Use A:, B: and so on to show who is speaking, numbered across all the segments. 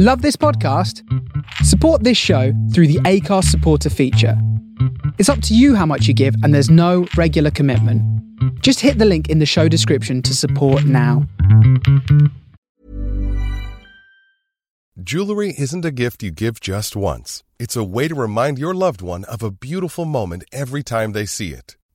A: Love this podcast? Support this show through the Acast supporter feature. It's up to you how much you give, and there's no regular commitment. Just hit the link in the show description to support now.
B: Jewelry isn't a gift you give just once, it's a way to remind your loved one of a beautiful moment every time they see it.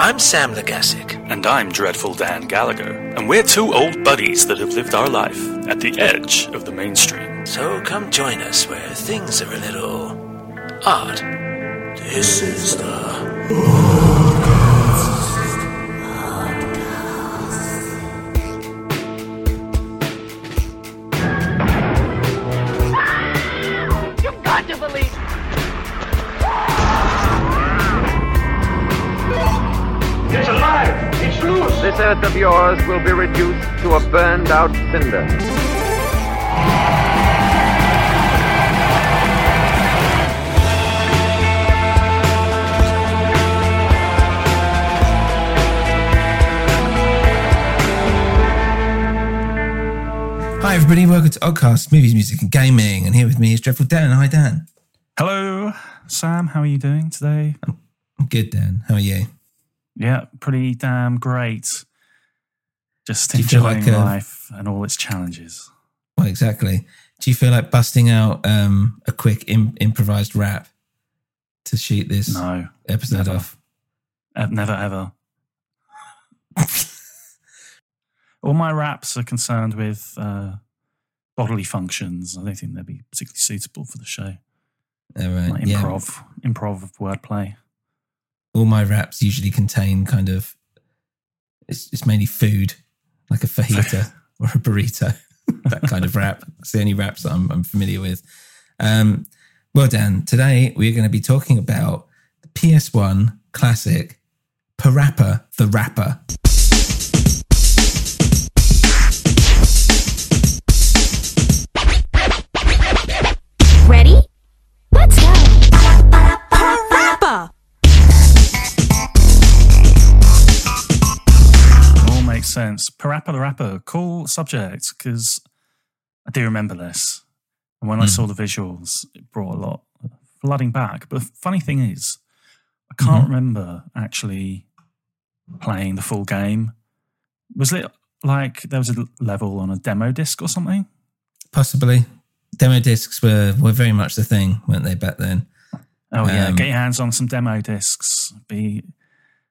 C: I'm Sam Legasic.
D: And I'm Dreadful Dan Gallagher, and we're two old buddies that have lived our life at the edge of the mainstream.
C: So come join us where things are a little odd. This is the
E: loose!
F: Earth of yours will be reduced to a burned out cinder.
G: Hi, everybody. Welcome to Oddcast, Movies, Music, and Gaming. And here with me is Dreadful Dan. Hi, Dan.
D: Hello, Sam. How are you doing today?
G: I'm good, Dan. How are you?
D: Yeah, pretty damn great. Just
G: Do
D: enjoying
G: like, uh,
D: life and all its challenges.
G: Well, exactly. Do you feel like busting out um, a quick Im- improvised rap to shoot this
D: No,
G: episode
D: never.
G: off?
D: Uh, never ever. all my raps are concerned with uh, bodily functions. I don't think they'd be particularly suitable for the show.
G: All right.
D: Like
G: yeah.
D: improv, improv wordplay.
G: All my raps usually contain kind of, it's, it's mainly food, like a fajita or a burrito, that kind of rap. It's the only raps that I'm, I'm familiar with. Um, well, Dan, today we're going to be talking about the PS1 classic Parappa the Rapper.
D: Makes. Parappa the Rapper, cool subject because I do remember this. And when I
G: Mm.
D: saw the visuals, it brought a lot flooding back. But the funny thing is, I can't
G: Mhm.
D: remember actually playing the full game. Was it like there was a level on a demo disc or something?
G: Possibly. Demo discs were, were very much the thing, weren't they, back then?
D: Oh, yeah.
G: Um,
D: Get your hands on some demo discs. Be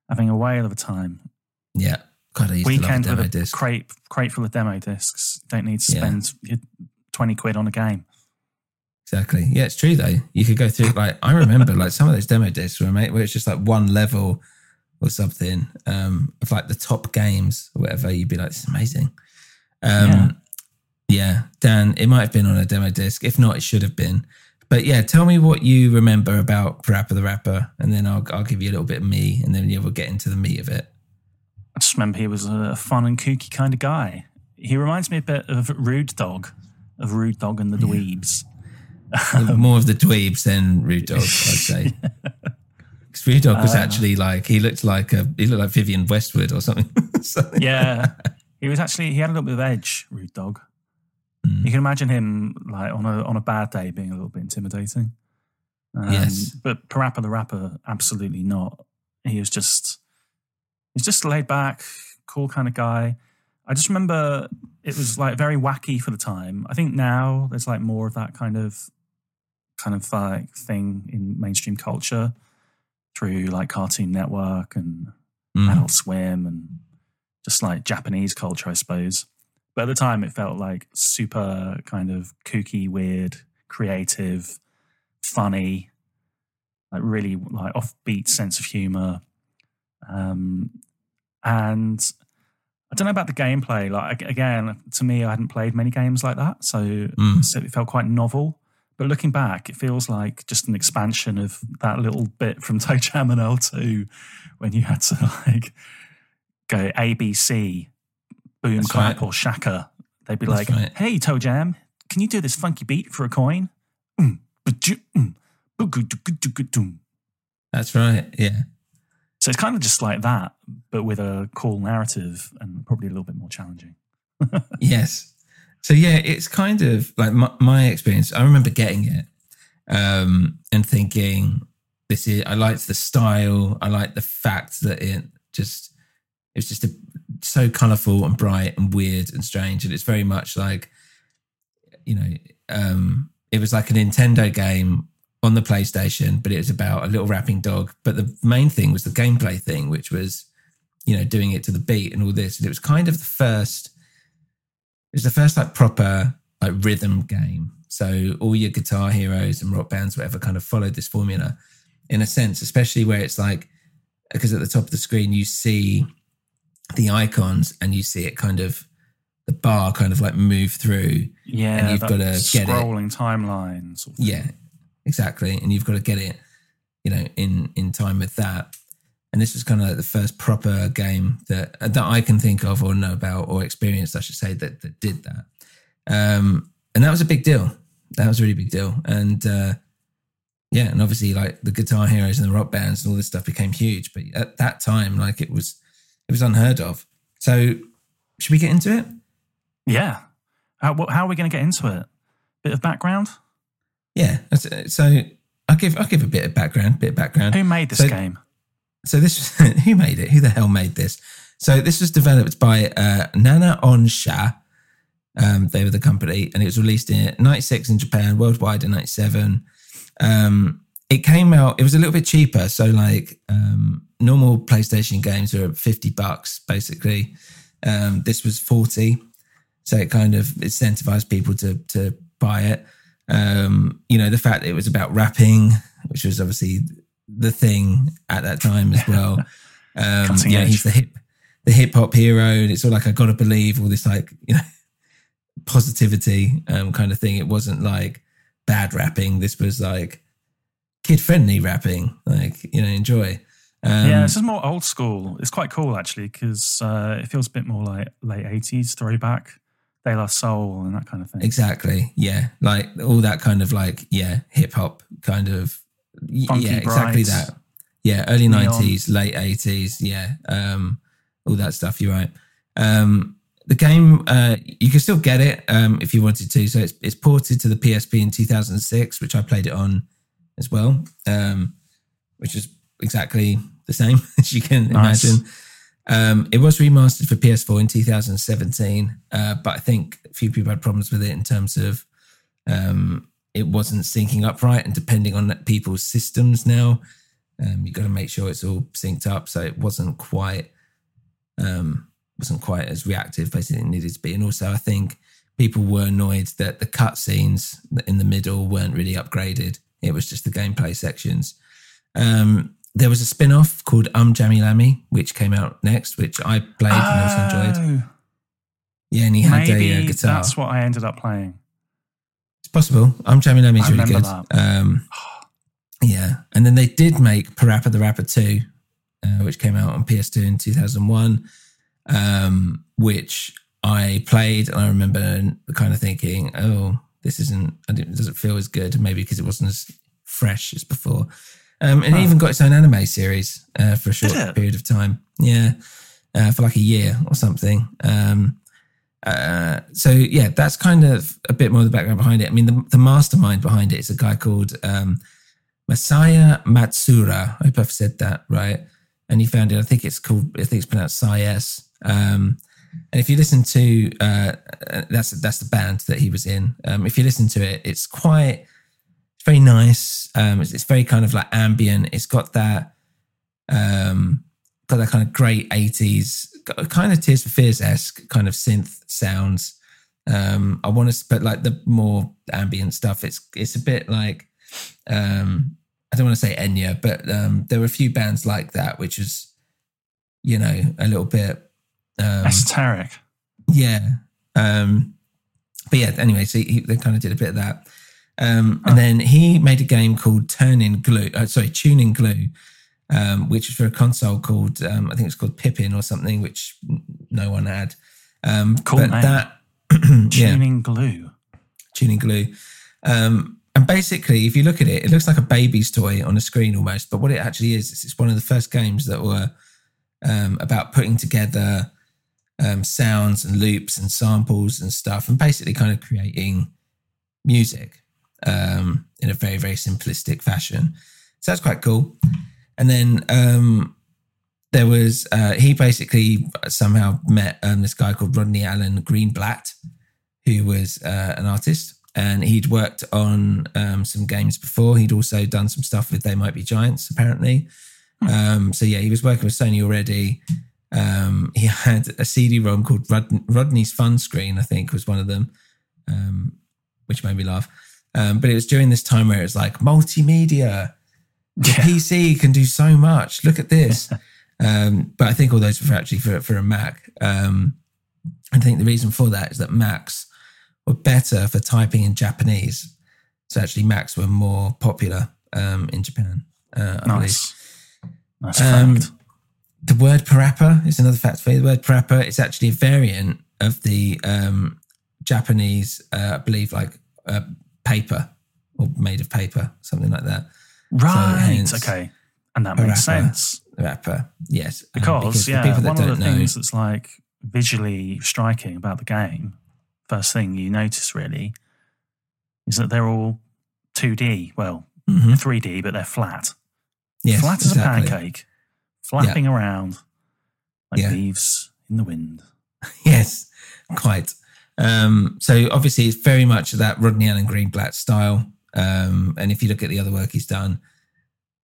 D: having a whale of a time.
G: Yeah. God, I used
D: Weekend
G: to love a
D: with a
G: disc.
D: crate, crate full of demo discs. Don't need to spend your 20 quid on a game.
G: Exactly. Yeah, it's true though. You could go through like I remember like some of those demo discs were made where it's just like one level or something um of like the top games or whatever. You'd be like, this is amazing. Um yeah. Dan, it might have been on a demo disc. If not, it should have been. But yeah, tell me what you remember about Parappa the Rapper, and then I'll I'll give you a little bit of me, and then yeah, we'll get into the meat of it.
D: I just remember he was a fun and kooky kind of guy. He reminds me a bit of Rude Dog, of Rude Dog and the Dweebs.
G: More of the dweebs than Rude Dog, I'd say. Because Rude Dog was
D: Uh,
G: actually like he looked like a he looked like Vivienne Westwood or something. Something.
D: Yeah, he was actually he had a little bit of edge. Rude Dog.
G: Mm.
D: You can imagine him like on a on a bad day being a little bit intimidating. Um,
G: Yes.
D: but Parappa the Rapper, absolutely not. He was just he's just laid back, cool kind of guy. I just remember it was like very wacky for the time. I think now there's like more of that kind of kind of like thing in mainstream culture through like Cartoon Network and
G: Mm.
D: Adult Swim and just like Japanese culture, I suppose. But at the time, it felt like super kind of kooky, weird, creative, funny, like really like offbeat sense of humor. Um, and I don't know about the gameplay. Like again, to me, I hadn't played many games like that, so,
G: Mm.
D: so it felt quite novel. But looking back, it feels like just an expansion of that little bit from Toe Jam and Earl 2 when you had to like go ABC, boom
G: That's
D: clap
G: right.
D: or shaka. They'd be
G: That's
D: like,
G: right.
D: "Hey, Toe Jam, can you do this funky beat for a coin?" Mm, mm.
G: That's right. Yeah.
D: So it's kind of just like that, but with a cool narrative and probably a little bit more challenging.
G: Yes. So yeah, it's kind of like my, my experience. I remember getting it um, and thinking, "This is." I liked the style. I liked the fact that it just it was just a, so colourful and bright and weird and strange, and it's very much like you know, um, it was like a Nintendo game on the PlayStation, but it was about a little rapping dog. But the main thing was the gameplay thing, which was you know doing it to the beat and all this, and it was kind of the first it was the first like proper like rhythm game. So all your guitar heroes and rock bands, whatever, kind of followed this formula in a sense, especially where it's like because at the top of the screen you see the icons and you see it kind of the bar kind of like move through.
D: Yeah,
G: And you've gotta get it.
D: scrolling timeline. Sort of.
G: Yeah, exactly. And you've got to get it, you know, in in time with that. And this was kind of like the first proper game that that I can think of or know about or experienced, I should say, that that did that. Um, and that was a big deal. That was a really big deal. And uh, yeah, and obviously, like the guitar heroes and the rock bands and all this stuff became huge. But at that time, like it was, it was unheard of. So, should we get into it?
D: Yeah. How, how are we going to get into it? Bit of background.
G: Yeah. So I'll give I'll give a bit of background. Bit of background.
D: Who made this
G: So-
D: game?
G: So this who made it? Who the hell made this? So this was developed by uh, NanaOn-Sha. Um, they were the company, and it was released in '96 in Japan, worldwide in '97. Um, it came out. It was a little bit cheaper. So like um, normal PlayStation games are 50 bucks basically. Um, this was 40. So it kind of incentivized people to to buy it. Um, you know, the fact that it was about rapping, which was obviously the thing at that time as well. Um, know,
D: edge.
G: he's the hip the hip hop hero, and it's all like I gotta believe all this like you know positivity um, kind of thing. It wasn't like bad rapping. This was like kid friendly rapping, like you know, enjoy. Um,
D: yeah, this is more old school. It's quite cool actually because uh, it feels a bit more like late eighties throwback, De La Soul and that kind of thing.
G: Exactly. Yeah. Like all that kind of like, yeah, hip hop kind of.
D: Funky
G: yeah, exactly that. Yeah. Early
D: Neon.
G: 90s, late 80s. Yeah. Um, all that stuff. You're right. Um, the game, uh, you can still get it um, if you wanted to. So it's, it's ported to the PSP in 2006, which I played it on as well, um, which is exactly the same as you can
D: Nice.
G: imagine. Um, it was remastered for PS4 in 2017, uh, but I think a few people had problems with it in terms of um, it wasn't syncing up right, and depending on people's systems now, um, you got to make sure it's all synced up. So it wasn't quite um, wasn't quite as reactive, basically, it needed to be. And also, I think people were annoyed that the cutscenes in the middle weren't really upgraded. It was just the gameplay sections. Um, there was a spin off called Um Jammy Lammy, which came out next, which I played and also enjoyed.
D: Oh,
G: Yeah, and he had a uh, guitar.
D: that's what I ended up playing.
G: It's possible. Um Jammy Lammy is really good. Um, yeah, and then they did make Parappa the Rapper 2, uh, which came out on PS2 in 2001, um, which I played and I remember kind of thinking, oh, this isn't, it doesn't feel as good, maybe because it wasn't as fresh as before. Um, and it even got its own anime series uh, for a short period of time. Yeah, uh, for like a year or something. Um, uh, so yeah, that's kind of a bit more of the background behind it. I mean, the, the mastermind behind it is a guy called um, Masaya Matsuura. I hope I've said that right. And he founded, I think it's called, I think it's pronounced PSY-S. Um, And if you listen to uh, uh, that's that's the band that he was in. Um, if you listen to it, it's quite very nice. Um, it's, it's very kind of like ambient. It's got that um, got that kind of great eighties kind of Tears for Fears esque kind of synth sounds. Um, I want to, but like the more ambient stuff, it's it's a bit like um, I don't want to say Enya, but um, there were a few bands like that, which was you know a little bit um,
D: Esoteric.
G: yeah. Um, but yeah, anyway, so he, they kind of did a bit of that. Um, and then he made a game called Turning Glue, uh, sorry, Tuning Glue, um, which was for a console called, um, I think it's called Pippin or something, which no one had. Um,
D: Cool
G: but
D: name.
G: that, yeah,
D: Tuning glue.
G: Tuning Glue. Um, and basically, if you look at it, it looks like a baby's toy on a screen almost. But what it actually is, is it's one of the first games that were um, about putting together um, sounds and loops and samples and stuff, and basically kind of creating music um, in a very, very simplistic fashion. So that's quite cool. And then um, there was, uh, he basically somehow met um, this guy called Rodney Alan Greenblat, who was uh, an artist. And he'd worked on um, some games before. He'd also done some stuff with They Might Be Giants, apparently. Um, so yeah, he was working with Sony already. Um, he had a CD-ROM called Rod- Rodney's Fun Screen, I think was one of them, um, which made me laugh. Um, but it was during this time where it was like multimedia. The PC can do so much. Look at this. um, but I think all those were actually for for a Mac. Um, I think the reason for that is that Macs were better for typing in Japanese. So actually, Macs were more popular um, in Japan. Uh.
D: Nice. Nice
G: Um,
D: fact.
G: The word parappa is another fact for you. The word parappa is actually a variant of the um, Japanese, uh, I believe, like uh, paper or made of paper, something like that.
D: Right.
G: hence
D: okay. And that makes
G: parappa.
D: sense.
G: Rapper, yes, um,
D: Because, yeah,
G: people that
D: one of
G: don't
D: the
G: know,
D: things that's like visually striking about the game, first thing you notice really, is that they're all 2D. Well,
G: Mhm.
D: 3D, but they're flat.
G: yes,
D: flat as
G: exactly.
D: a pancake, flapping around like
G: Yeah.
D: leaves in the wind.
G: Yes, quite. Um, so obviously, it's very much that Rodney Alan Greenblat style. Um, and if you look at the other work he's done,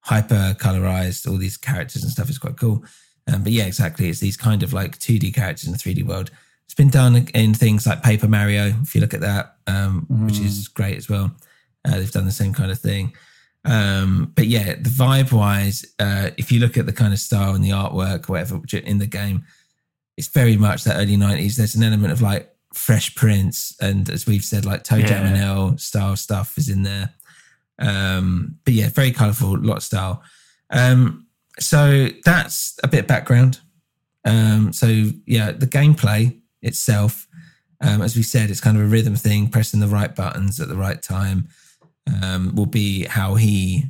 G: hyper colorized, all these characters and stuff is quite cool. Um, but yeah, exactly. It's these kind of like 2D characters in the 3D world. It's been done in things like Paper Mario, if you look at that, um, which is great as well. Uh, they've done the same kind of thing. Um, but yeah, the vibe wise, uh, if you look at the kind of style and the artwork, whatever which in the game, it's very much that early 90s. There's an element of like Fresh Prince and as we've said, like Toe Jam and. Earl style stuff is in there. Um, but yeah, very colourful, lot of style. Um, so that's a bit of background. Um, so yeah, the gameplay itself, um, as we said, it's kind of a rhythm thing, pressing the right buttons at the right time, um, will be how he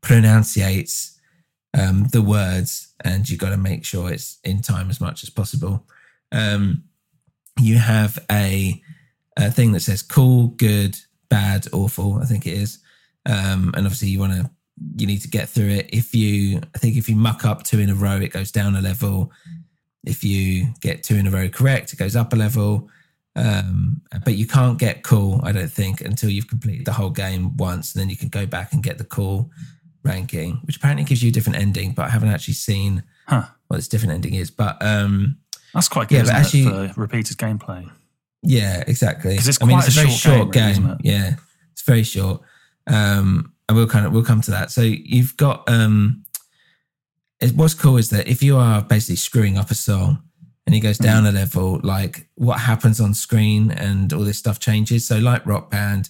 G: pronunciates um, the words, and you've got to make sure it's in time as much as possible. Um, you have a, a thing that says cool, good, bad, awful. I think it is, um, and obviously you want to you need to get through it. If you, I think, if you muck up two in a row, it goes down a level. If you get two in a row correct, it goes up a level. Um, but you can't get cool, I don't think, until you've completed the whole game once, and then you can go back and get the cool ranking, which apparently gives you a different ending. But I haven't actually seen
D: Huh.
G: what this different ending is. But um,
D: That's quite good,
G: Yeah, actually-
D: it, for repeated gameplay?
G: Yeah, exactly.
D: 'Cause it's
G: I mean,
D: quite
G: it's a
D: a
G: very
D: short
G: short
D: game,
G: game.
D: really?
G: Yeah, it's very short. Um, and we'll kind of we'll come to that. So you've got um, it, what's cool is that if you are basically screwing up a song and it goes down a level, like what happens on screen and all this stuff changes. So like Rock Band,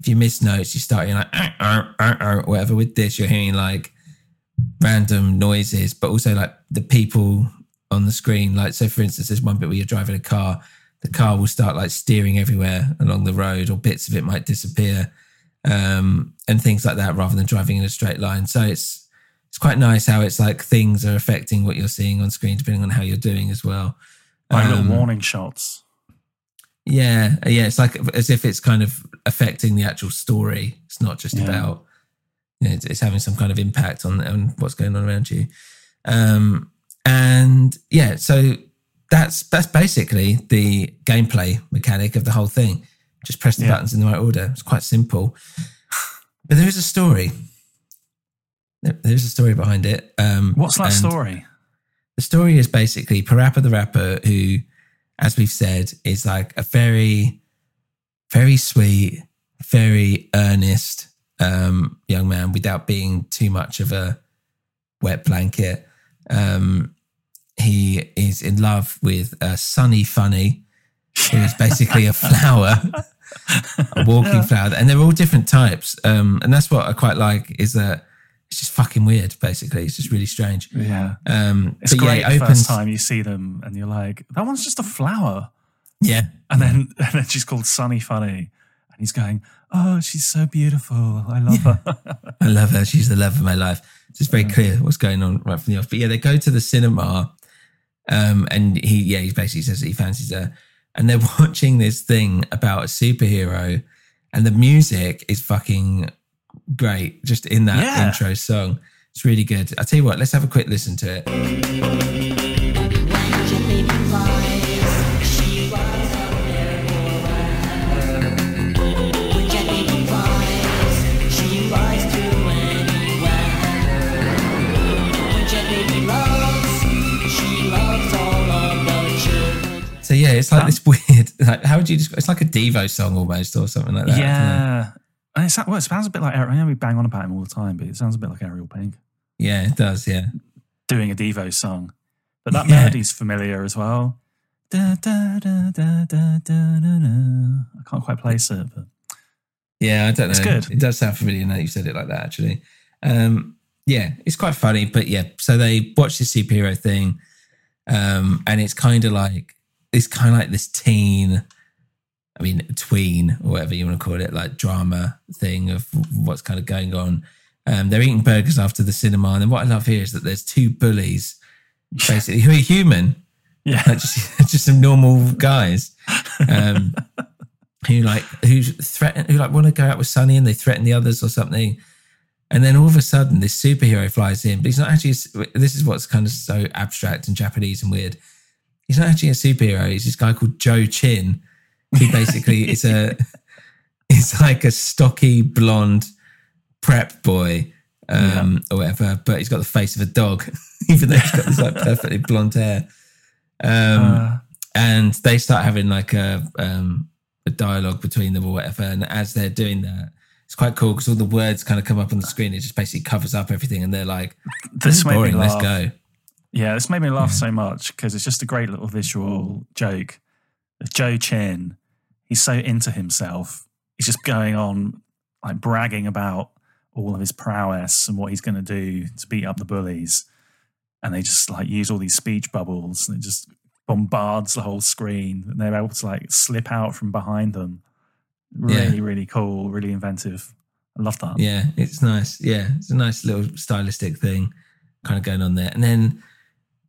G: if you miss notes, you start hearing like whatever. With this, you're hearing like random noises, but also like the people on the screen. Like, so for instance, there's one bit where you're driving a car, the car will start like steering everywhere along the road, or bits of it might disappear, um, and things like that, rather than driving in a straight line. So it's it's quite nice how it's like things are affecting what you're seeing on screen depending on how you're doing as well.
D: Like
G: Um,
D: little warning shots.
G: Yeah, yeah. It's like as if it's kind of affecting the actual story. It's not just
D: Yeah.
G: about you know, it's, it's having some kind of impact on on what's going on around you. Um, and yeah, so that's that's basically the gameplay mechanic of the whole thing. Just press the
D: Yeah.
G: buttons in the right order. It's quite simple, but there is a story. There- There's a story behind it. Um,
D: What's that story?
G: The story is basically Parappa the Rapper, who, as we've said, is like a very, very sweet, very earnest um, young man without being too much of a wet blanket. Um, he is in love with uh, Sunny Funny, who is basically a flower, a walking flower, and they're all different types. Um, and that's what I quite like is that it's just fucking weird. Basically, it's just really strange.
D: Yeah.
G: Um,
D: It's great
G: yeah,
D: the
G: it
D: first time you see them and you're like, that one's just a flower.
G: Yeah,
D: And then, and then she's called Sunny Funny. And he's going, Oh, she's so beautiful. I love her.
G: I love her. She's the love of my life. It's just very clear what's going on right from the off. But yeah, they go to the cinema, um, and he yeah he basically says that he fancies her, and they're watching this thing about a superhero, and the music is fucking great. Just in that
D: Yeah.
G: intro song, it's really good. I'll tell you what, let's have a quick listen to it. It's like this weird. Like, how would you describe? It's like a Devo song almost, or something like that. I don't know.
D: yeah. And it, sounds, well, it sounds a bit like. I know we bang on about him all the time, but it sounds a bit like Ariel Pink
G: Yeah, it does. Yeah.
D: doing a Devo song. But that
G: Yeah.
D: melody's familiar as well. Da, da, da, da, da, da, da, da. I can't quite place it, but
G: Yeah, I don't know.
D: It's good.
G: It does sound familiar now you said it like that, actually. Um, yeah, it's quite funny, but yeah. So they watch this superhero thing, um, and it's kind of like it's kind of like this teen, I mean, tween or whatever you want to call it, like drama thing of what's kind of going on. Um, they're eating burgers after the cinema, and then what I love here is that there's two bullies, basically who are human,
D: yeah.
G: like just just some normal guys um, who like who threaten who like want to go out with Sunny and they threaten the others or something. And then all of a sudden, this superhero flies in, but he's not actually. This is what's kind of so abstract and Japanese and weird. He's not actually a superhero. He's this guy called Joe Chin, He basically is a. It's like a stocky blonde prep boy, um, or whatever, but he's got the face of a dog, even though he's got this like perfectly blonde hair. Um,
D: Uh,
G: and they start having like a um, a dialogue between them or whatever. And as they're doing that, it's quite cool because all the words kind of come up on the screen. It just basically covers up everything, and they're like, "This
D: this
G: is boring. Let's go."
D: Yeah, this made me laugh so much because it's just a great little visual joke. Joe Chin, he's so into himself. He's just going on like bragging about all of his prowess and what he's going to do to beat up the bullies. And they just like use all these speech bubbles and it just bombards the whole screen. And they're able to like slip out from behind them. Really, really cool, really inventive. I love that.
G: Yeah, it's nice. Yeah, it's a nice little stylistic thing kind of going on there. And then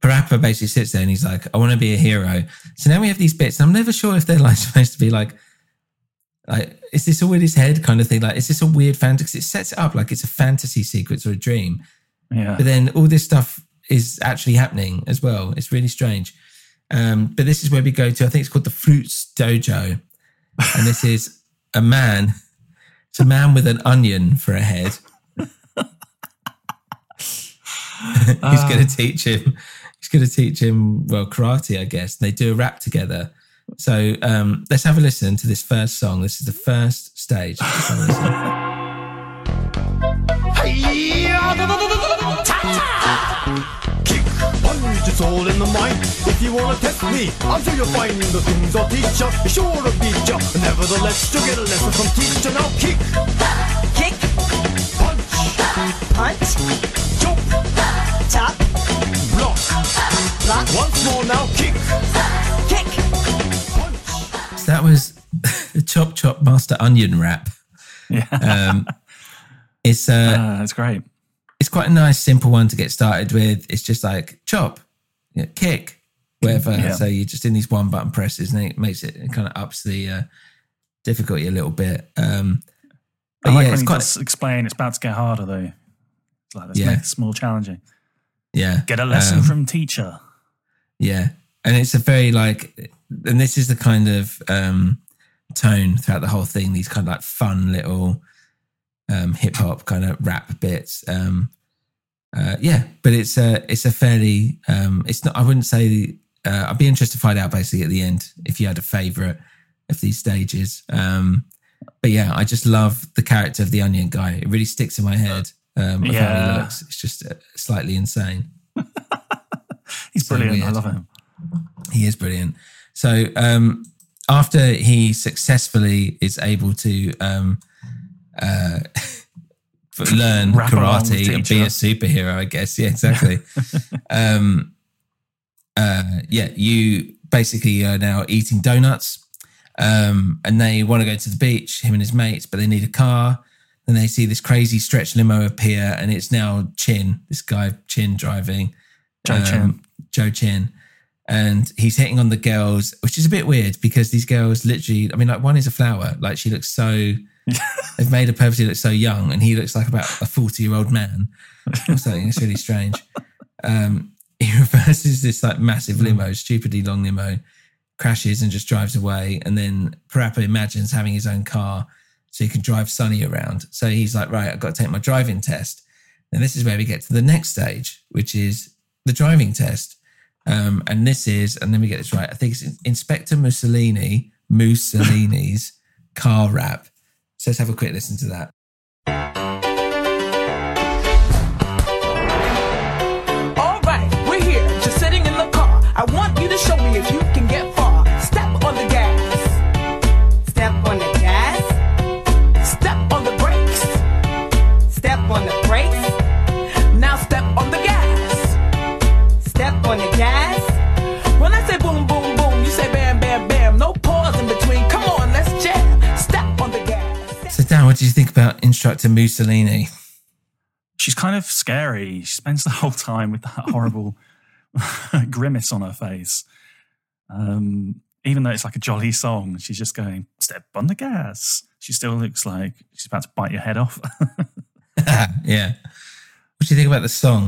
G: Parappa basically sits there and he's like, I want to be a hero. So now we have these bits. I'm never sure if they're like supposed to be like, like, is this all in his head kind of thing? Like, is this a weird fantasy? It sets it up like it's a fantasy sequence or a dream.
D: Yeah.
G: But then all this stuff is actually happening as well. It's really strange. Um, but this is where we go to, I think it's called the Fruits Dojo. And this is a man, it's a man with an onion for a head. he's going to teach him, going to teach him, well, karate, I guess. And they do a rap together. So um, let's have a listen to this first song. This is the first stage. Let's have a listen.
E: Kick, punch, it's all in the mind. If you wanna test me, I'm sure you'll find the things I'll teach ya. Be sure to beat ya. Nevertheless, you'll get a lesson from teacher. Now kick,
H: Kick,
E: punch,
H: punch,
E: chop,
H: chop,
E: block.
H: block,
E: Once more now, kick,
H: kick.
E: punch.
G: So that was the Chop Chop Master Onion rap.
D: Yeah.
G: Um, it's uh,
D: Ah, that's great.
G: it's quite a nice, simple one to get started with. It's just like chop, yeah, kick, whatever.
D: Yeah.
G: So you're just in these one button presses, and it makes it, it kind of ups the uh, difficulty a little bit. Um,
D: I like
G: yeah,
D: when
G: it's quite
D: does explain it's about to get harder though. It's like let's
G: Yeah.
D: make this more challenging.
G: yeah.
D: Get a lesson
G: um,
D: from teacher.
G: Yeah. and it's a very like, and this is the kind of um, tone throughout the whole thing. These kind of like fun little um, hip hop kind of rap bits. Um, uh, yeah, but it's a it's a fairly um, it's not. I wouldn't say. Uh, I'd be interested to find out basically at the end if you had a favorite of these stages. Um, but yeah, I just love the character of the onion guy. It really sticks in my head. Um,
D: Yeah.
G: looks. It's just uh, slightly insane.
D: He's
G: So
D: brilliant. I love him.
G: He is brilliant. So um, after he successfully is able to um, uh, learn karate and be a superhero, I guess. Yeah, exactly. um, uh, yeah, you basically are now eating donuts. Um, and they want to go to the beach, him and his mates, but they need a car. Then they see this crazy stretch limo appear, and it's now Chin, this guy Chin driving.
D: Joe
G: um,
D: Chin.
G: Joe Chin. And he's hitting on the girls, which is a bit weird because these girls literally, I mean, like one is a flower. Like she looks so, they've made her purposely look so young, and he looks like about a 40 year old man or something. It's really strange. Um, he reverses this like massive limo, stupidly long limo, crashes and just drives away. And then Parappa imagines having his own car so he can drive Sunny around. So he's like, right, I've got to take my driving test. And this is where we get to the next stage, which is the driving test. Um, and this is, and let me get this right. I think it's Inspector Mussolini, Mussolini's car rap. So let's have a quick listen to that.
I: All right, we're here, just sitting in the car. I want you to show me if you can Step on the gas. When I say boom, boom, boom, you say bam, bam, bam. No pause in between. Come on, let's jam. Step on the gas.
G: So, Dan, what do you think about Instructor Mussolini?
D: She's kind of scary. She spends the whole time with that horrible grimace on her face. Um, even though it's like a jolly song, she's just going, step on the gas. She still looks like she's about to bite your head off.
G: yeah. What do you think about the song?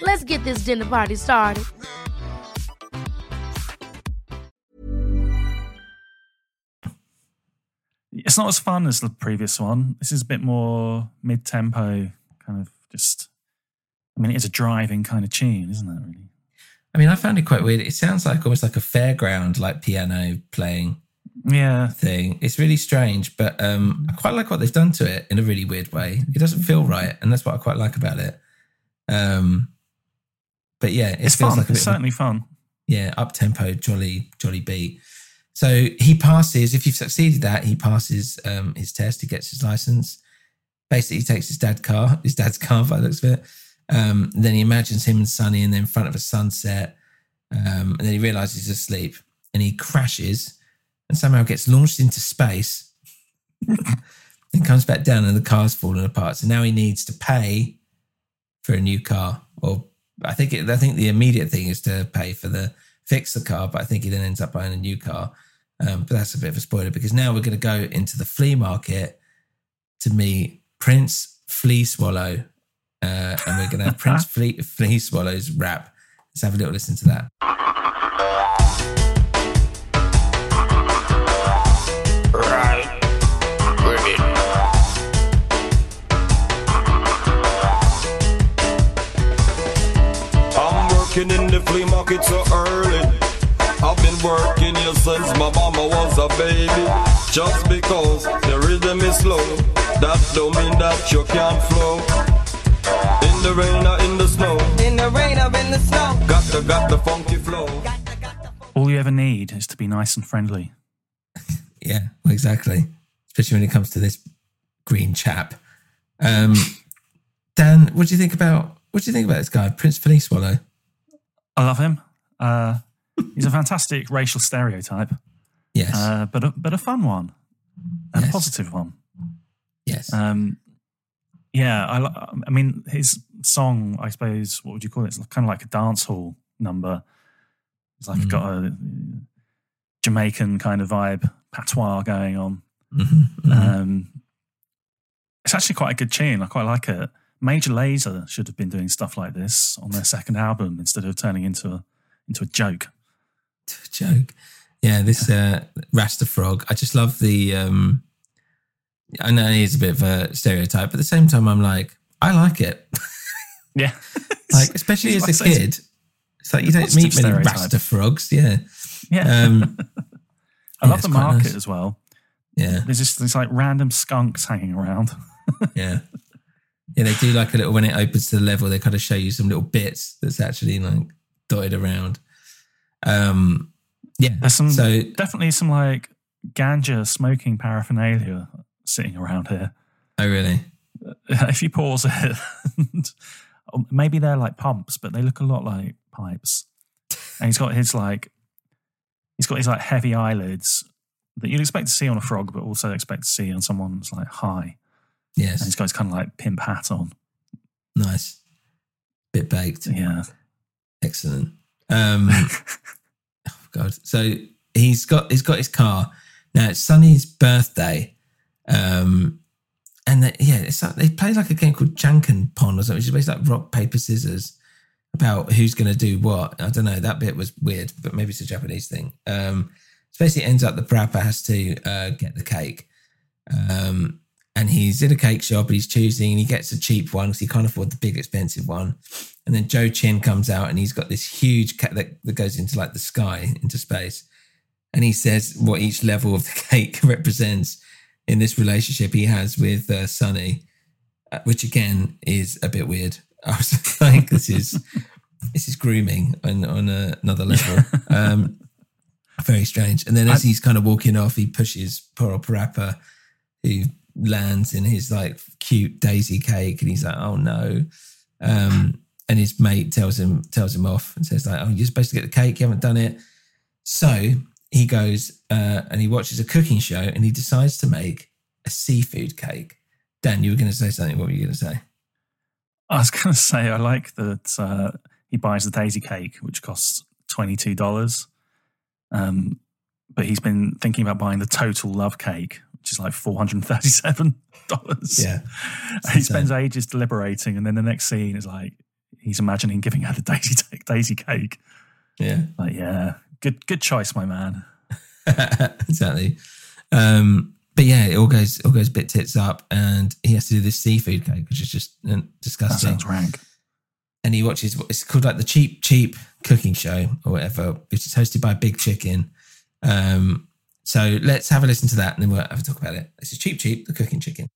J: Let's get this dinner party started.
D: it's not as fun as the previous one. This is a bit more mid tempo, kind of just. I mean, it's a driving kind of tune, isn't it? Really?
G: I mean, I found it quite weird. It sounds like almost like a fairground, like piano playing
D: yeah
G: thing. It's really strange, but um, I quite like what they've done to it in a really weird way. It doesn't feel right, and that's what I quite like about it. Um, but yeah, it
D: It's
G: feels
D: fun.
G: like
D: it's
G: bit of
D: certainly fun.
G: yeah, up tempo, jolly, jolly beat. So he passes. If you've succeeded that, he passes um, his test. He gets his license. Basically, he takes his dad's car, his dad's car by the looks of it. Um, then he imagines him and Sunny in, in front of a sunset. Um, and then he realizes he's asleep and he crashes and somehow gets launched into space and comes back down and the car's fallen apart. So now he needs to pay for a new car. Or I think it, I think the immediate thing is to pay for the fix the car, but I think he then ends up buying a new car. Um, but that's a bit of a spoiler because now we're going to go into the flea market to meet Prince Flea Swallow, uh, and we're going to have Prince Flea, Flea Swallow's rap. Let's have a little listen to that.
E: Working in the flea market so early. I've been working here since my mama was a baby. Just because the rhythm is slow, that don't mean that you can't flow. In the rain or in the snow,
H: In the rain or in the snow.
E: got the got the funky flow.
D: All you ever need is to be nice and friendly.
G: Yeah, exactly. Especially when it comes to this green chap. Um, Dan, what do you think about what do you think about this guy, Prince Flea Swallow?
D: I love him. Uh, he's a fantastic racial stereotype.
G: Yes.
D: Uh, but a, but a fun one and a positive one.
G: Yes.
D: Um, yeah, I, I mean, his song, I suppose, what would you call it? It's kind of like a dance hall number. It's like got a Jamaican kind of vibe, patois going on.
G: Mm-hmm,
D: Um, it's actually quite a good tune. I quite like it. Major Lazer should have been doing stuff like this on their second album instead of turning into a into a joke.
G: joke. Yeah, this uh, Rasta Frog. I just love the. Um, I know he is a bit of a stereotype, but at the same time, I'm like, I like it.
D: Yeah,
G: like especially as a
D: it's-
G: kid. It's like you don't meet many
D: stereotype.
G: Rasta frogs. Yeah,
D: Yeah.
G: Um,
D: I
G: yeah,
D: love the market
G: nice.
D: as well.
G: Yeah.
D: There's just these like random skunks hanging around.
G: yeah, yeah. They do like a little when it opens to the level. They kind of show you some little bits that's actually like dotted around. Um, yeah.
D: There's some
G: so
D: definitely some like ganja smoking paraphernalia sitting around here.
G: oh really?
D: If you pause it, or maybe they're like pumps, but they look a lot like pipes. And he's got his like, he's got his like heavy eyelids that you'd expect to see on a frog, but also expect to see on someone that's like high.
G: Yes.
D: And he's got his kind of like pimp hat on.
G: Nice. Bit baked.
D: Yeah.
G: Excellent. Um, oh God. So he's got he's got his car now. It's Sunny's birthday, um, and they, yeah, it's like, they play like a game called Janken Pon or something, which is basically like rock paper scissors about who's going to do what. I don't know. That bit was weird, but maybe it's a Japanese thing. Um, so basically, it ends up the Parappa has to uh, get the cake. Um, and he's in a cake shop and he's choosing and he gets a cheap one because he can't afford the big expensive one. And then Joe Chin comes out and he's got this huge cake that, that goes into like the sky, into space. And he says what each level of the cake represents in this relationship he has with uh, Sunny, uh, which again is a bit weird. I was like, this is this is grooming on, on a, another level. Um, very strange. And then as he's kind of walking off, he pushes poor old Parappa, who lands in his like cute daisy cake, and he's like, "Oh no!" Um, and his mate tells him tells him off and says like, "Oh, you're supposed to get the cake. You haven't done it." So he goes uh, and he watches a cooking show, and he decides to make a seafood cake. Dan, you were going to say something. What were you going to say?
D: I was going to say, I like that uh, he buys the daisy cake, which costs $22. Um, but he's been thinking about buying the total love cake, which is like $437.
G: Yeah.
D: he spends ages deliberating. And then the next scene is like, he's imagining giving her the daisy, daisy cake.
G: Yeah.
D: Like, yeah, good, good choice, my man.
G: exactly. Um, but yeah, it all goes all goes bit tits up, and he has to do this seafood cake, which is just uh, disgusting.
D: That sounds rank.
G: And he watches what it's called like the cheap cheap cooking show or whatever, which is hosted by Big Chicken. Um, so let's have a listen to that, and then we'll have a talk about it. This is Cheap Cheap, the cooking chicken.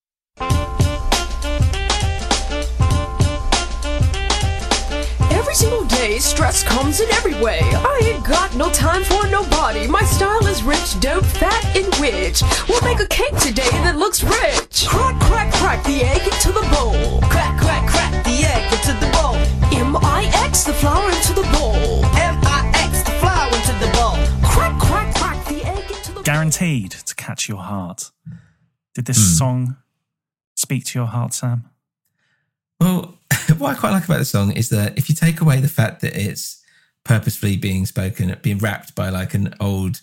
K: Every single day, stress comes in every way. I ain't got no time for nobody. My style is rich, dope, fat, and rich. We'll make a cake today that looks rich. Crack, crack, crack the egg into the bowl. Crack, crack, crack the egg into the bowl. M-I-X the flour into the bowl. M-I-X the flour into the bowl.
D: Guaranteed to catch your heart. Did this
G: Hmm.
D: song speak to your heart, Sam?
G: Well, what I quite like about the song is that if you take away the fact that it's purposefully being spoken, being rapped by like an old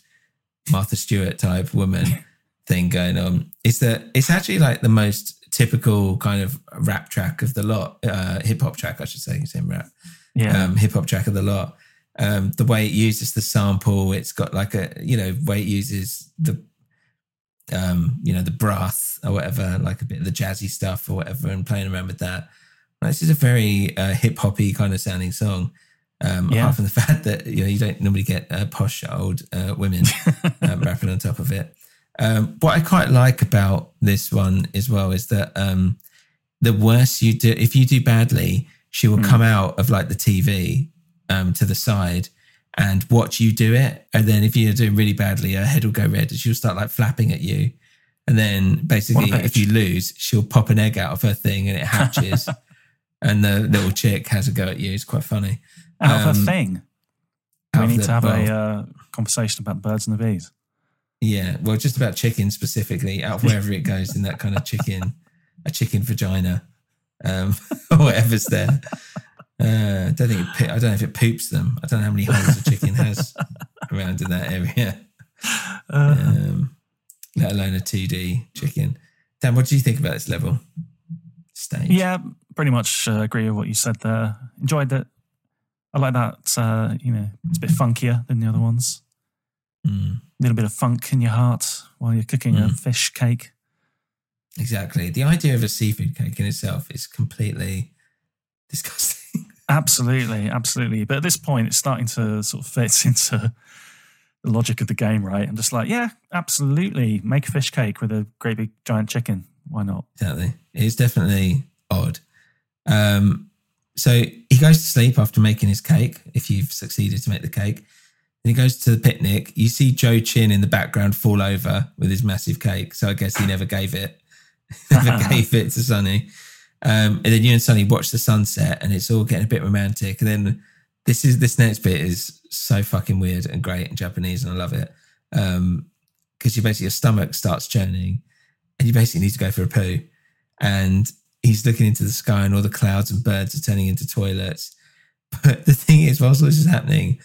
G: Martha Stewart type woman thing going on. Is that it's actually like the most typical kind of rap track of the lot, uh, hip hop track, I should say, same rap,
D: Yeah.
G: um, hip hop track of the lot. Um, the way it uses the sample, it's got like a you know way it uses the um, you know the brass or whatever, like a bit of the jazzy stuff or whatever, and playing around with that. This is a very uh, hip hoppy kind of sounding song. Um,
D: Yeah.
G: Apart from the fact that you know you don't normally get uh, posh old uh, women um, rapping on top of it. Um, what I quite like about this one as well is that um, the worse you do, if you do badly, she will come out of like the TV um, to the side and watch you do it. And then if you're doing really badly, her head will go red and she'll start like flapping at you. And then basically, if you lose, she'll pop an egg out of her thing and it hatches. and the little chick has a go at you. It's quite funny.
D: Out of
G: Um,
D: her thing. We need to have a uh, conversation about the birds and the bees.
G: Yeah, well, just about chicken specifically, out of wherever it goes in that kind of chicken, a chicken vagina, um, or whatever's there. Uh, I don't think it, I don't know if it poops them. I don't know how many holes a chicken has around in that area. Um, let alone a two D chicken. Dan, what do you think about this level stage?
D: Yeah, pretty much uh, agree with what you said there. Enjoyed it. I like that. Uh, you know, it's a bit funkier than the other ones.
G: Mm,
D: A little bit of funk in your heart while you're cooking a
G: Mm.
D: fish cake.
G: exactly. The idea of a seafood cake in itself is completely disgusting.
D: Absolutely, absolutely. But at this point, it's starting to sort of fit into the logic of the game, right? I'm just like, yeah, absolutely. Make a fish cake with a great big giant chicken. Why not?
G: Exactly. It's definitely odd. Um, so he goes to sleep after making his cake, if you've succeeded to make the cake. Then he goes to the picnic. You see Joe Chin in the background fall over with his massive cake. So I guess he never gave it, never gave it to Sunny. Um, and then you and Sunny watch the sunset and it's all getting a bit romantic. And then this is this next bit is so fucking weird and great in Japanese, and I love it. Um, because you basically your stomach starts churning and you basically need to go for a poo. And he's looking into the sky and all the clouds and birds are turning into toilets. But the thing is, whilst all this is happening,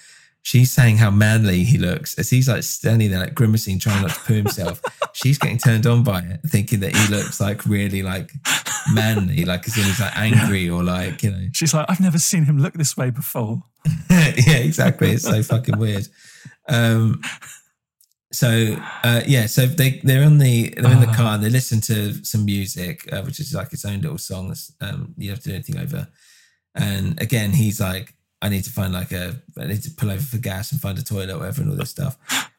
G: she's saying how manly he looks as he's like standing there, like grimacing, trying not to poo himself. she's getting turned on by it, thinking that he looks like really like manly, like as in he's like angry or like, you know.
D: She's like, I've never seen him look this way before.
G: yeah, exactly. It's so fucking weird. Um, so uh, yeah, so they they're on the they're in the
D: Ah.
G: car and they listen to some music, uh, which is like its own little song. that's, Um, you don't have to do anything over. And again, he's like, I need to find like a, I need to pull over for gas and find a toilet, or whatever, and all this stuff,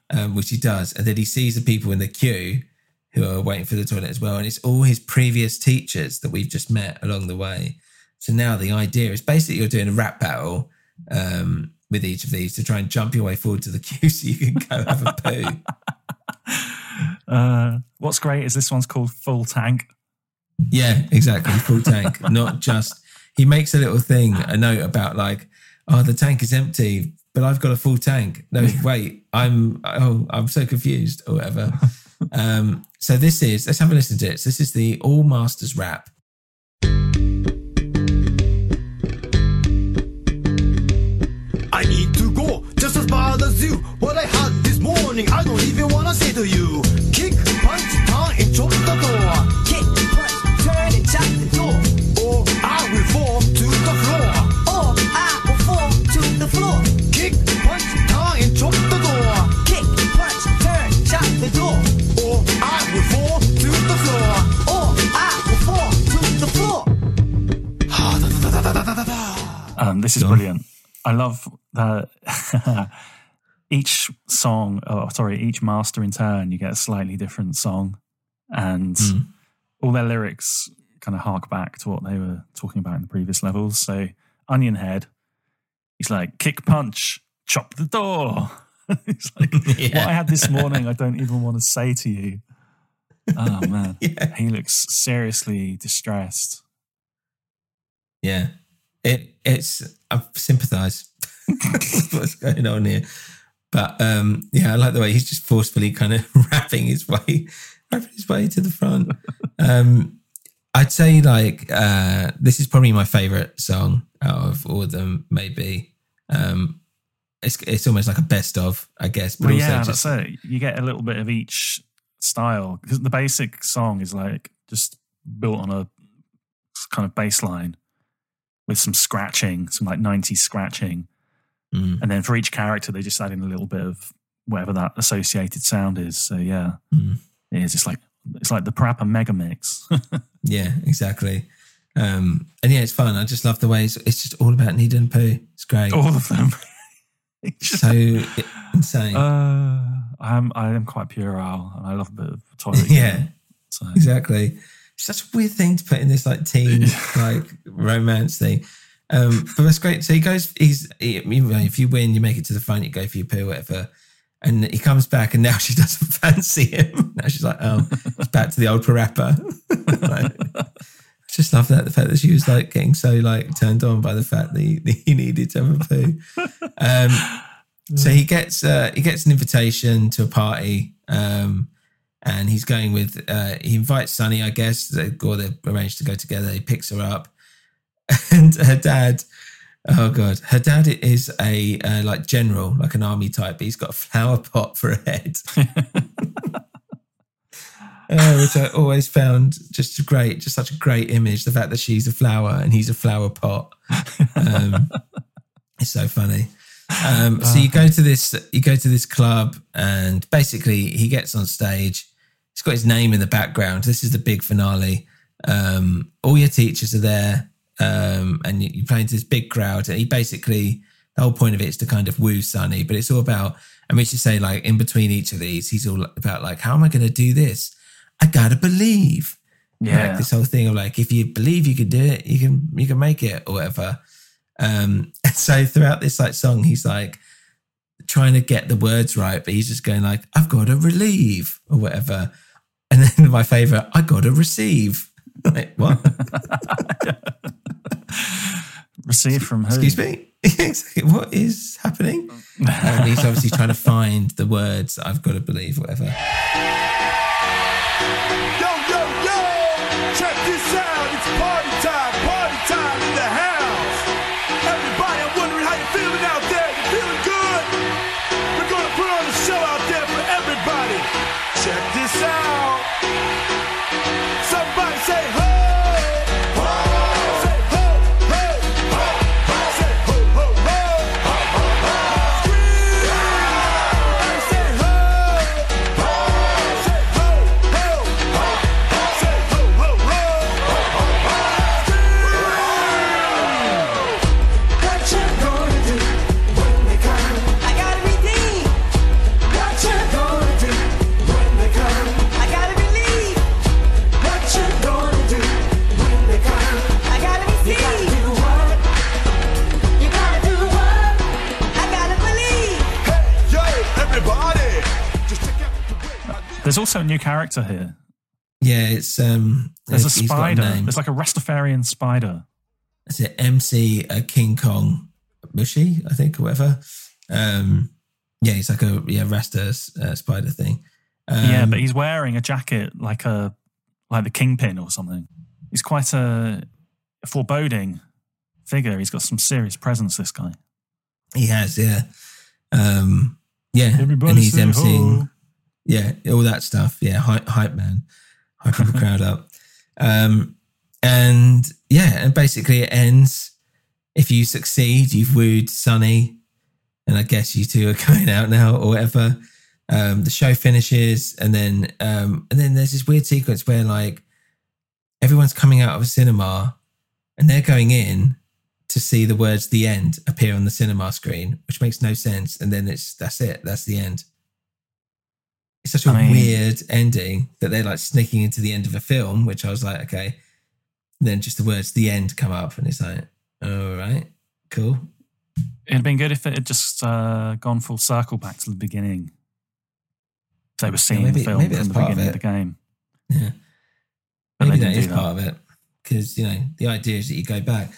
G: um, which he does. And then he sees the people in the queue who are waiting for the toilet as well, and it's all his previous teachers that we've just met along the way. So now the idea is basically you're doing a rap battle um, with each of these to try and jump your way forward to the queue so you can go have a poo.
D: Uh, what's great is this one's called Full Tank.
G: Yeah, exactly. Full tank, not just. He makes a little thing, a note about like, oh, the tank is empty, but I've got a full tank. No, wait, I'm oh, I'm so confused or whatever. Um, so this is let's have a listen to it. So this is the All Masters rap.
L: I need to go just as bad as you. What I had this morning, I don't even wanna say to you. Kick, punch, turn, and chop the door.
D: This is brilliant. I love that each song, oh, sorry, each master in turn, you get a slightly different song. And
G: Mm.
D: all their lyrics kind of hark back to what they were talking about in the previous levels. So, Onion Head, he's like, kick, punch, chop the door. it's like, what I had this morning, I don't even want to say to you. Oh, man. yeah. He looks seriously distressed.
G: Yeah, it it's I sympathise with what's going on here, but um, yeah, I like the way he's just forcefully kind of rapping his way, rapping his way to the front. Um, I'd say like uh, this is probably my favourite song out of all of them, maybe. Um, it's it's almost like a best of, I guess. But
D: Well, yeah,
G: just
D: that's it. You get a little bit of each style because the basic song is like just built on a kind of bass line with some scratching, some like 90s scratching.
G: Mm.
D: And then for each character, they just add in a little bit of whatever that associated sound is. So yeah,
G: Mm.
D: it is. It's like it's like the Parappa Mega Mix.
G: Yeah, exactly. Um, and yeah, it's fun. I just love the way it's, it's just all about Nida and Pooh. It's great.
D: All of them.
G: so insane.
D: Uh, I am I am quite puerile, and I love a bit of toilet.
G: yeah.
D: So
G: exactly. Such a weird thing to put in this like teen like romance thing. Um, but that's great. So he goes. He's he, if you win, you make it to the front. You go for your poo, whatever. And he comes back, and now she doesn't fancy him. Now she's like, "Oh, it's back to the old Parappa." Like, I just love that the fact that she was like getting so like turned on by the fact that he, that he needed to have a poo. Um, so he gets uh, he gets an invitation to a party, um, and he's going with uh, he invites Sunny, I guess, they, or they arrange to go together. He picks her up, and her dad. Oh god, her dad is a uh, like general, like an army type. But he's got a flower pot for a head, uh, which I always found just great, just such a great image. The fact that she's a flower and he's a flower pot. Um, it's so funny. Um, so you go to this, you go to this club, and basically he gets on stage. He's got his name in the background. This is the big finale. Um, all your teachers are there, um, and you- you're playing to this big crowd. And he basically, the whole point of it is to kind of woo Sunny, but it's all about. And we should say, like in between each of these, he's all about like, how am I going to do this? I gotta believe.
D: Yeah.
G: Like this whole thing of like, if you believe you can do it, you can you can make it or whatever. Um, so throughout this like song, he's like trying to get the words right, but he's just going like, I've got to relieve or whatever. And then my favorite, I got to receive. like what?
D: receive from who?
G: Excuse me. Exactly. what is happening? and he's obviously trying to find the words. I've got to believe, whatever.
D: Also a new character here.
G: Yeah, it's um.
D: There's a spider.
G: name.
D: There's like a Rastafarian spider.
G: Is it MC uh, King Kong Mushi, I think, or whatever. Um, yeah, he's like a yeah Rasta uh, spider thing. Um,
D: yeah, but he's wearing a jacket like a like the kingpin or something. He's quite a, a foreboding figure. He's got some serious presence. This guy.
G: he has yeah, um, yeah,
D: Everybody
G: and he's
D: say
G: emceeing,
D: ho.
G: Yeah, all that stuff. Yeah, hype, hype man, hyping the crowd up. Um, and yeah, and basically it ends. If you succeed, you've wooed Sunny, and I guess you two are going out now or whatever. Um, the show finishes, and then um, and then there's this weird sequence where like everyone's coming out of a cinema, and they're going in to see the words "the end" appear on the cinema screen, which makes no sense. And then it's that's it, that's the end. It's such a
D: I mean-
G: weird ending that they're like sneaking into the end of a film, which I was like, okay. And then just the words "the end" come up, and it's like, all right, cool.
D: It'd been good if it had just uh, gone full circle back to the beginning. If they were seeing
G: maybe-
D: the film from the
G: part of
D: beginning of, the game.
G: Yeah.
D: But
G: Maybe
D: that is
G: that
D: didn't
G: is
D: do that.
G: part of it because you know the idea is that you go back,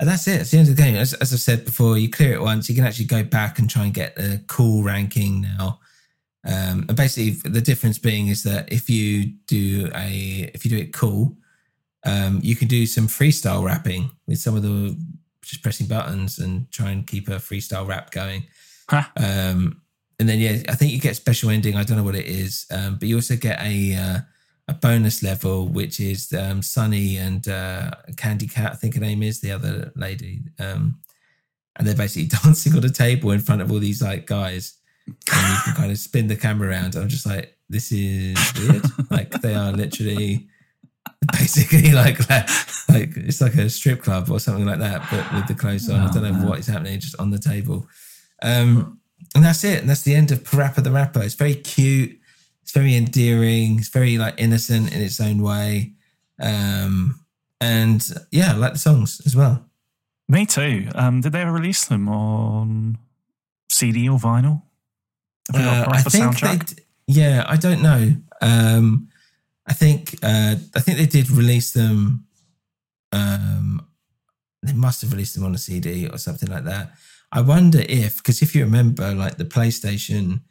G: and that's it. It's the end of the game. As, as I've said before, you clear it once, you can actually go back and try and get the cool ranking now. Um, and basically, the difference being is that if you do a if you do it cool, um, you can do some freestyle rapping with some of the just pressing buttons and try and keep a freestyle rap going. Um, and then yeah, I think you get special ending. I don't know what it is, um, but you also get a uh, a bonus level, which is um, Sunny and uh, Candy Cat. I think her name is the other lady, um, and they're basically dancing on a table in front of all these like guys, and you can kind of spin the camera around. I'm just like, this is weird. like they are literally basically like like it's like a strip club or something like that, but with the clothes on. I don't know what is happening, just on the table. Um, and that's it. And that's the end of Parappa the Rapper. It's very cute. It's very endearing. It's very like innocent in its own way. Um, and yeah, I like the songs as well.
D: Me too. Um, did they ever release them on CD or vinyl?
G: Uh, I think
D: soundtrack?
G: they, yeah, I don't know. Um, I think uh, I think they did release them. Um, they must have released them on a CD or something like that. I wonder if, because if you remember, like the PlayStation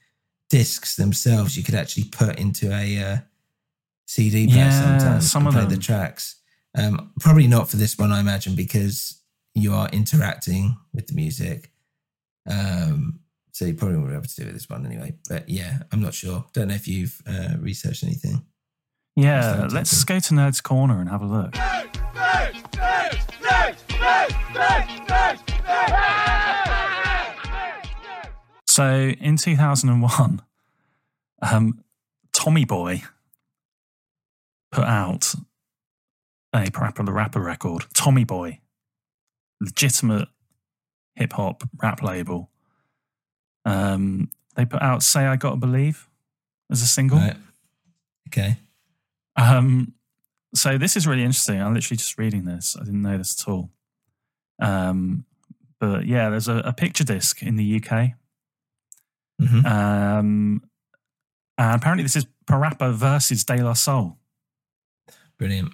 G: discs themselves, you could actually put into a uh, CD player
D: Yeah,
G: sometimes
D: some
G: and play
D: them.
G: the tracks. Um, probably not for this one, I imagine, because you are interacting with the music. Um, so you probably won't be able to do it this one anyway. But yeah, I'm not sure. Don't know if you've uh, researched anything.
D: Yeah, let's go to Nerd's Corner and have a look. So in 2001, um, Tommy Boy put out a Parappa the Rapper record. Tommy Boy, legitimate hip hop rap label. Um, they put out "Say I Gotta Believe" as a single.
G: Right. Okay.
D: Um, so this is really interesting. I'm literally just reading this. I didn't know this at all. Um, but yeah, there's a, a picture disc in the UK.
G: Mhm.
D: Um, and apparently this is Parappa versus De La Soul.
G: Brilliant.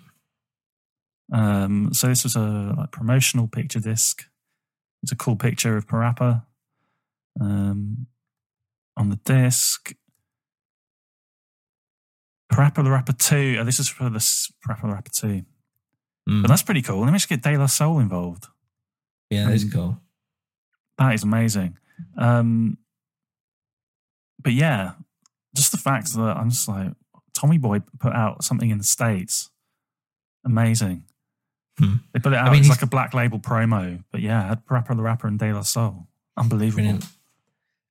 D: Um, so this was a like, promotional picture disc. It's a cool picture of Parappa um, on the disc. Parappa the Rapper 2. Oh, this is for the Parappa the Rapper 2.
G: Mm.
D: But that's pretty cool. Let me just get De La Soul involved.
G: Yeah, that's
D: Um,
G: cool.
D: That is amazing. Um, but yeah, just the fact that I'm just like, Tommy Boy put out something in the States. Amazing.
G: Hmm.
D: They put it out
G: I mean,
D: as like a black label promo. But yeah, had Parappa the Rapper and De La Soul. Unbelievable.
G: Brilliant.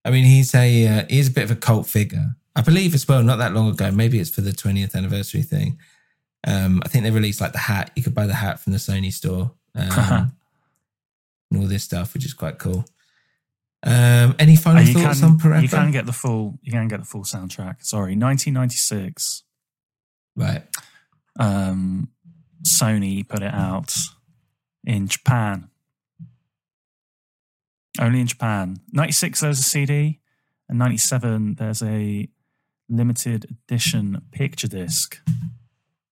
G: I mean, he's a uh, he's a bit of a cult figure. I believe as well. Not that long ago, maybe it's for the 20th anniversary thing. Um, I think they released like the hat. You could buy the hat from the Sony store um, and all this stuff, which is quite cool. Um, any final thoughts
D: can,
G: on Parappa?
D: you can get the full you can get the full soundtrack. Sorry, 1996.
G: right.
D: Um, Sony put it out in Japan. Only in Japan. 96, there's a CD. And 97, there's a limited edition picture disc,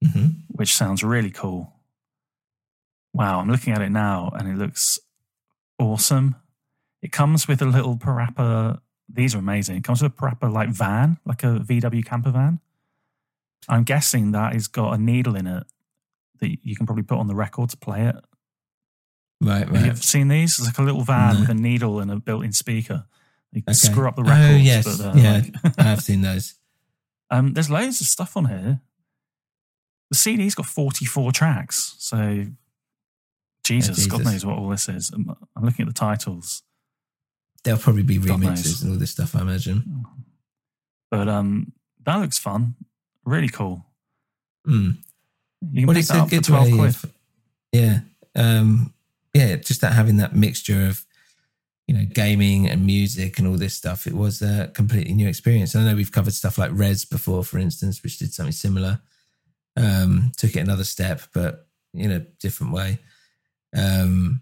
G: hmm
D: which sounds really cool. Wow, I'm looking at it now and it looks awesome. It comes with a little Parappa. These are amazing. It comes with a Parappa like van, like a VW camper van. I'm guessing that has got a needle in it that you can probably put on the record to play it.
G: Right.
D: Have you
G: Right.
D: ever seen these? It's like a little van
G: No.
D: with a needle and a built-in speaker. You can
G: Okay.
D: screw up the records.
G: Oh yes.
D: but, uh,
G: yeah,
D: like-
G: I have seen those.
D: um, there's loads of stuff on here. The CD's got 44 tracks. So, Jesus, God
G: Jesus.
D: knows what all this is. I'm, I'm looking at the titles.
G: There'll probably be
D: God knows.
G: remixes and all this stuff. I imagine.
D: But um, that looks fun. Really cool.
G: Mm.
D: You can
G: Well,
D: pick that up for 12 quid.
G: of- yeah, um, yeah, just that having that mixture of you know gaming and music and all this stuff. It was a completely new experience. I know we've covered stuff like Rez before, for instance, which did something similar. Um, took it another step, but in a different way. Um,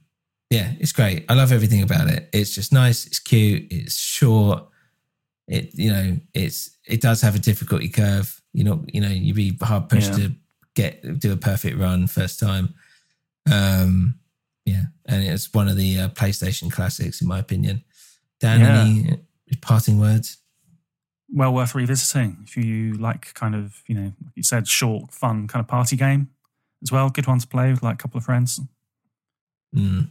G: yeah, it's great. I love everything about it. It's just nice. It's cute. It's short. It you know it's it does have a difficulty curve. You know you know you'd be hard pushed
D: Yeah.
G: to get do a perfect run first time. Um, yeah, and it's one of the uh, PlayStation classics in my opinion. Dan,
D: Yeah.
G: any parting words?
D: well worth revisiting if you like kind of you know like you said short fun kind of party game as well good one to play with like a couple of friends
G: Mm.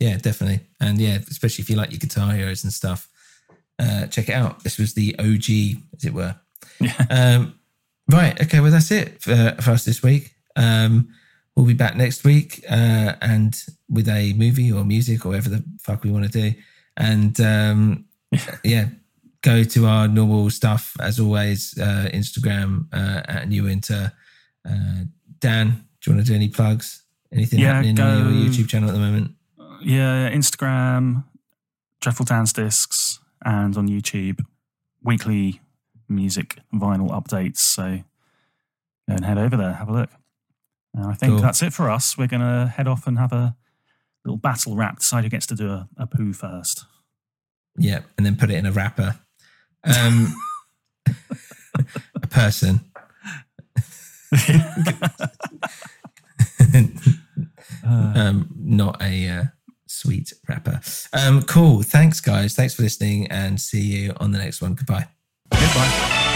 G: Yeah, definitely, and yeah, especially if you like your Guitar Heroes and stuff. uh, check it out. This was the OG, as it were. Um, right. Okay. Well, that's it for, for us this week. Um, we'll be back next week uh, and with a movie or music or whatever the fuck we want to do. And um, yeah, go to our normal stuff as always. Uh, Instagram uh, at New Winter. Uh, Dan, do you want to do any plugs? Anything
D: Yeah,
G: happening
D: go-
G: on your YouTube channel at the moment?
D: Yeah, Instagram, Dreadful Dance Discs, and on YouTube, weekly music vinyl updates. So go and head over there, have a look. And I think
G: Cool.
D: that's it for us. We're going to head off and have a little battle rap, decide who gets to do a, a poo first.
G: Yeah, and then put it in a wrapper. Um, a person. um, not a uh, sweet wrapper. Um, cool. Thanks, guys. Thanks for listening, and see you on the next one. Goodbye.
D: Goodbye.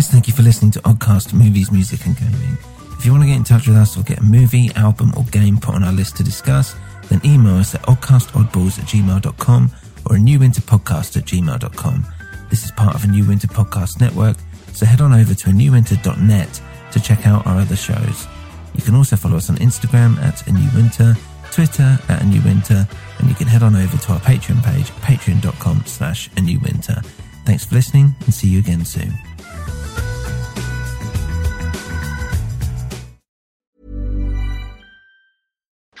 G: Guys, thank you for listening to Oddcast Movies, Music and Gaming. If you want to get in touch with us or get a movie, album, or game put on our list to discuss, then email us at oddcastoddballs at gmail.com or a new winter podcast at gmail.com. This is part of a New Winter Podcast Network, so head on over to a newwinter.net to check out our other shows. You can also follow us on Instagram at a new winter, Twitter at a new winter, and you can head on over to our Patreon page, patreon.com slash a new winter. Thanks for listening and see you again soon.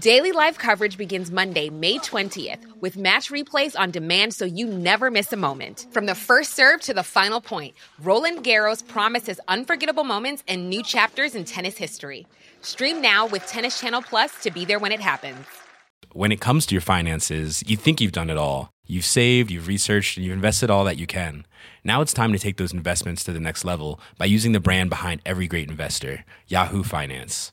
M: Daily live coverage begins Monday, May 20th, with match replays on demand so you never miss a moment. From the first serve to the final point, Roland Garros promises unforgettable moments and new chapters in tennis history. Stream now with Tennis Channel Plus to be there when it happens.
N: When it comes to your finances, you think you've done it all. You've saved, you've researched, and you've invested all that you can. Now it's time to take those investments to the next level by using the brand behind every great investor, Yahoo Finance.